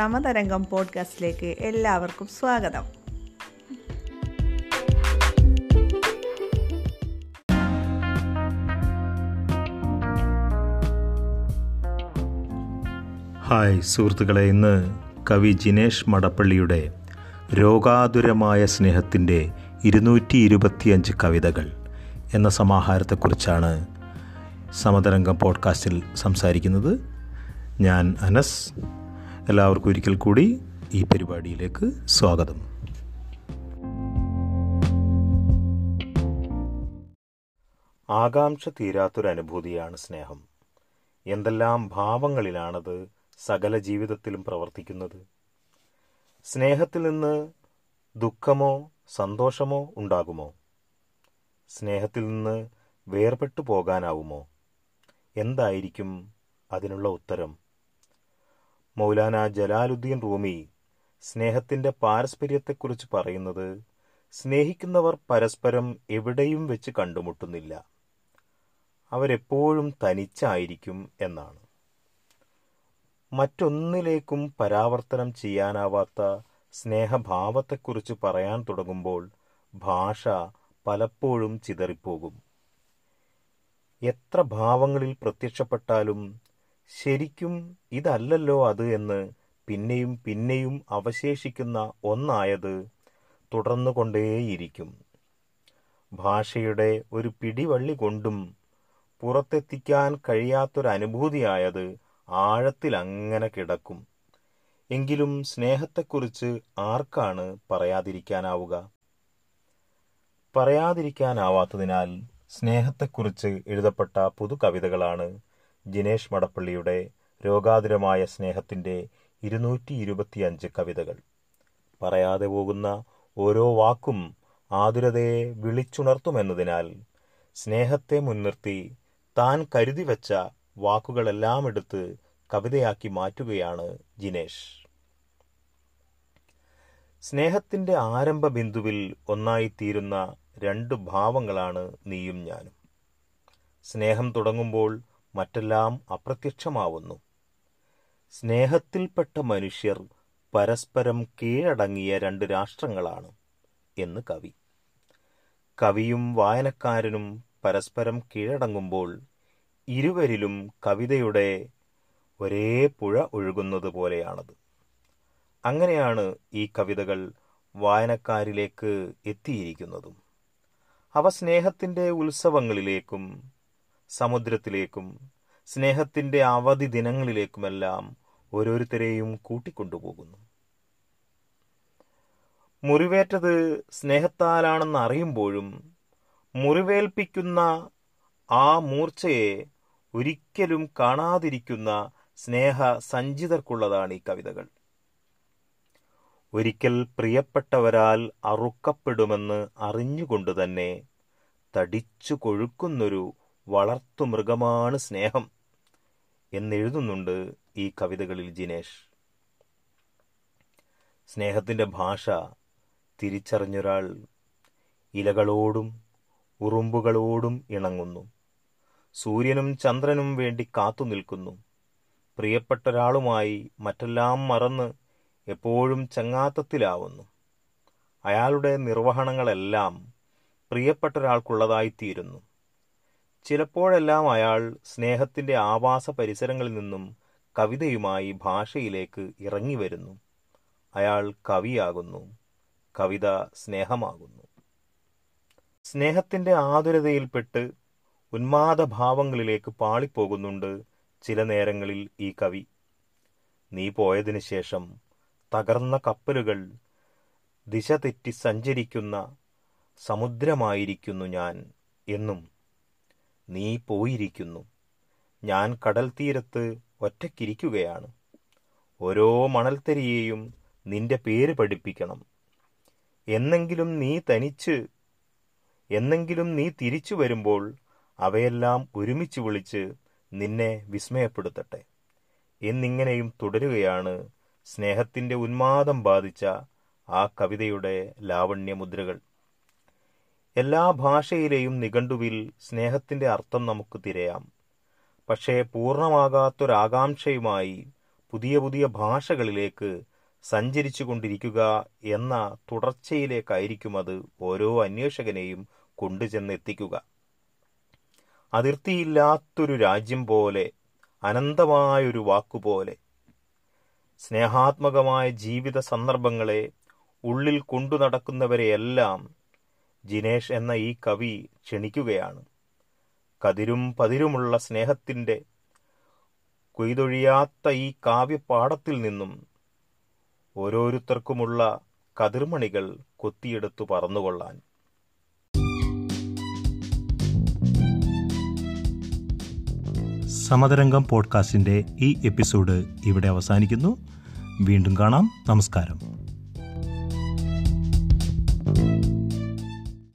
സമതരംഗം പോഡ്കാസ്റ്റിലേക്ക് എല്ലാവർക്കും സ്വാഗതം. ഹായ് സുഹൃത്തുക്കളെ ഇന്ന് കവി ജിനേഷ് മടപ്പള്ളിയുടെ രോഗാതുരമായ സ്നേഹത്തിന്റെ ഇരുന്നൂറ്റി ഇരുപത്തിയഞ്ച് കവിതകൾ എന്ന സമാഹാരത്തെക്കുറിച്ചാണ് സമതരംഗം പോഡ്കാസ്റ്റിൽ സംസാരിക്കുന്നത്. ഞാൻ അനസ് എല്ലാവർക്കും ഒരിക്കൽ കൂടി ഈ പരിപാടിയിലേക്ക് സ്വാഗതം. ആകാംക്ഷ തീരാത്തൊരനുഭൂതിയാണ് സ്നേഹം. എന്തെല്ലാം ഭാവങ്ങളിലാണത് സകല ജീവിതത്തിലും പ്രവർത്തിക്കുന്നത്? സ്നേഹത്തിൽ നിന്ന് ദുഃഖമോ സന്തോഷമോ ഉണ്ടാകുമോ? സ്നേഹത്തിൽ നിന്ന് വേർപെട്ടു പോകാനാവുമോ? എന്തായിരിക്കും അതിനുള്ള ഉത്തരം? മൗലാന ജലാലുദ്ദീൻ റൂമി സ്നേഹത്തിന്റെ പാരസ്പര്യത്തെക്കുറിച്ച് പറയുന്നത് സ്നേഹിക്കുന്നവർ പരസ്പരം എവിടെയും വെച്ച് കണ്ടുമുട്ടുന്നില്ല. അവരെപ്പോഴും തനിച്ചായിരിക്കും എന്നാണ്. മറ്റൊന്നിലേക്കും പരാവർത്തനം ചെയ്യാനാവാത്ത സ്നേഹഭാവത്തെക്കുറിച്ച് പറയാൻ തുടങ്ങുമ്പോൾ ഭാഷ പലപ്പോഴും ചിതറിപ്പോകും. എത്ര ഭാവങ്ങളിൽ പ്രത്യക്ഷപ്പെട്ടാലും ശരിക്കും ഇതല്ലല്ലോ അത് എന്ന് പിന്നെയും പിന്നെയും അവശേഷിക്കുന്ന ഒന്നായത് തുടർന്നുകൊണ്ടേയിരിക്കും. ഭാഷയുടെ ഒരു പിടിവള്ളി കൊണ്ടും പുറത്തെത്തിക്കാൻ കഴിയാത്തൊരനുഭൂതിയായത് ആഴത്തിലങ്ങനെ കിടക്കും. എങ്കിലും സ്നേഹത്തെക്കുറിച്ച് ആർക്കാണ് പറയാതിരിക്കാനാവുക? പറയാതിരിക്കാനാവാത്തതിനാൽ സ്നേഹത്തെക്കുറിച്ച് എഴുതപ്പെട്ട പുതുകവിതകളാണ് ജിനേഷ് മടപ്പള്ളിയുടെ രോഗാതുരമായ സ്നേഹത്തിന്റെ ഇരുന്നൂറ്റി ഇരുപത്തിയഞ്ച് കവിതകൾ. പറയാതെ പോകുന്ന ഓരോ വാക്കും ആതുരതയെ വിളിച്ചുണർത്തുമെന്നതിനാൽ സ്നേഹത്തെ മുൻനിർത്തി താൻ കരുതി വച്ച വാക്കുകളെല്ലാം എടുത്ത് കവിതയാക്കി മാറ്റുകയാണ് ജിനേഷ്. സ്നേഹത്തിന്റെ ആരംഭ ബിന്ദുവിൽ ഒന്നായിത്തീരുന്ന രണ്ട് ഭാവങ്ങളാണ് നീയും ഞാനും. സ്നേഹം തുടങ്ങുമ്പോൾ മറ്റെല്ലാം അപ്രത്യക്ഷമാവുന്നു. സ്നേഹത്തിൽപ്പെട്ട മനുഷ്യർ പരസ്പരം കീഴടങ്ങിയ രണ്ട് രാഷ്ട്രങ്ങളാണ് എന്ന് കവി. കവിയും വായനക്കാരനും പരസ്പരം കീഴടങ്ങുമ്പോൾ ഇരുവരിലും കവിതയുടെ ഒരേ പുഴ ഒഴുകുന്നത് പോലെയാണത്. അങ്ങനെയാണ് ഈ കവിതകൾ വായനക്കാരിലേക്ക് എത്തിയിരിക്കുന്നതും. അവ സ്നേഹത്തിന്റെ ഉത്സവങ്ങളിലേക്കും സമുദ്രത്തിലേക്കും സ്നേഹത്തിന്റെ അവധി ദിനങ്ങളിലേക്കുമെല്ലാം ഓരോരുത്തരെയും കൂട്ടിക്കൊണ്ടുപോകുന്നു. മുറിവേറ്റത് സ്നേഹത്താലാണെന്ന് അറിയുമ്പോഴും മുറിവേൽപ്പിക്കുന്ന ആ മൂർച്ചയെ ഒരിക്കലും കാണാതിരിക്കുന്ന സ്നേഹ സഞ്ചിതർക്കുള്ളതാണ് ഈ കവിതകൾ. ഒരിക്കൽ പ്രിയപ്പെട്ടവരാൽ അറുക്കപ്പെടുമെന്ന് അറിഞ്ഞുകൊണ്ട് തന്നെ തടിച്ചു കൊഴുക്കുന്നൊരു വളർത്തുമൃഗമാണ് സ്നേഹം എന്നെഴുതുന്നുണ്ട് ഈ കവിതകളിൽ ജിനേഷ്. സ്നേഹത്തിന്റെ ഭാഷ തിരിച്ചറിഞ്ഞൊരാൾ ഇലകളോടും ഉറുമ്പുകളോടും ഇണങ്ങുന്നു. സൂര്യനും ചന്ദ്രനും വേണ്ടി കാത്തു നിൽക്കുന്നു. പ്രിയപ്പെട്ട ഒരാളുമായി മറ്റെല്ലാം മറന്ന് എപ്പോഴും ചങ്ങാത്തത്തിലാവുന്നു. അയാളുടെ നിർവഹണങ്ങളെല്ലാം പ്രിയപ്പെട്ട ഒരാൾക്കുള്ളതായിത്തീരുന്നു ചിലപ്പോഴെല്ലാം അയാൾ സ്നേഹത്തിന്റെ ആവാസ പരിസരങ്ങളിൽ നിന്നും കവിതയുമായി ഭാഷയിലേക്ക് ഇറങ്ങി വരുന്നു അയാൾ കവിയാകുന്നു. കവിത സ്നേഹമാകുന്നു. സ്നേഹത്തിന്റെ ആതുരതയിൽപ്പെട്ട് ഉന്മാദഭാവങ്ങളിലേക്ക് പാളിപ്പോകുന്നുണ്ട് ചില നേരങ്ങളിൽ ഈ കവി. നീ പോയതിനു ശേഷം തകർന്ന കപ്പലുകൾ ദിശ തെറ്റി സഞ്ചരിക്കുന്ന സമുദ്രമായിരിക്കുന്നു ഞാൻ എന്നും നീ പോയിരിക്കുന്നു. ഞാൻ കടൽ തീരത്ത് ഒറ്റയ്ക്കിരിക്കുകയാണ്. ഓരോ മണൽത്തരിയെയും നിന്റെ പേര് പഠിപ്പിക്കണം. എന്നെങ്കിലും നീ തനിച്ച് എന്നെങ്കിലും നീ തിരിച്ചു വരുമ്പോൾ അവയെല്ലാം ഒരുമിച്ച് വിളിച്ച് നിന്നെ വിസ്മയപ്പെടുത്തട്ടെ. എന്നിങ്ങനെയും തുടരുകയാണ് സ്നേഹത്തിന്റെ ഉന്മാദം ബാധിച്ച ആ കവിതയുടെ ലാവണ്യമുദ്രകൾ. എല്ലാ ഭാഷയിലെയും നിഘണ്ടുവിൽ സ്നേഹത്തിന്റെ അർത്ഥം നമുക്ക് തിരയാം. പക്ഷേ പൂർണമാകാത്തൊരാകാംക്ഷയുമായി പുതിയ പുതിയ ഭാഷകളിലേക്ക് സഞ്ചരിച്ചു കൊണ്ടിരിക്കുക എന്ന തുടർച്ചയിലേക്കായിരിക്കും അത് ഓരോ അന്വേഷകനെയും കൊണ്ടുചെന്നെത്തിക്കുക. അതിർത്തിയില്ലാത്തൊരു രാജ്യം പോലെ അനന്തമായൊരു വാക്കുപോലെ സ്നേഹാത്മകമായ ജീവിത സന്ദർഭങ്ങളെ ഉള്ളിൽ കൊണ്ടു നടക്കുന്നവരെയെല്ലാം ജിനേഷ് എന്ന ഈ കവി ക്ഷണിക്കുകയാണ്. കതിരും പതിരുമുള്ള സ്നേഹത്തിന്റെ കൊയ്തൊഴിയാത്ത ഈ കാവ്യപാഠത്തിൽ നിന്നും ഓരോരുത്തർക്കുമുള്ള കതിർമണികൾ കൊത്തിയെടുത്തു പറന്നുകൊള്ളാൻ. സമതരംഗം പോഡ്കാസ്റ്റിന്റെ ഈ എപ്പിസോഡ് ഇവിടെ അവസാനിക്കുന്നു. വീണ്ടും കാണാം. നമസ്കാരം.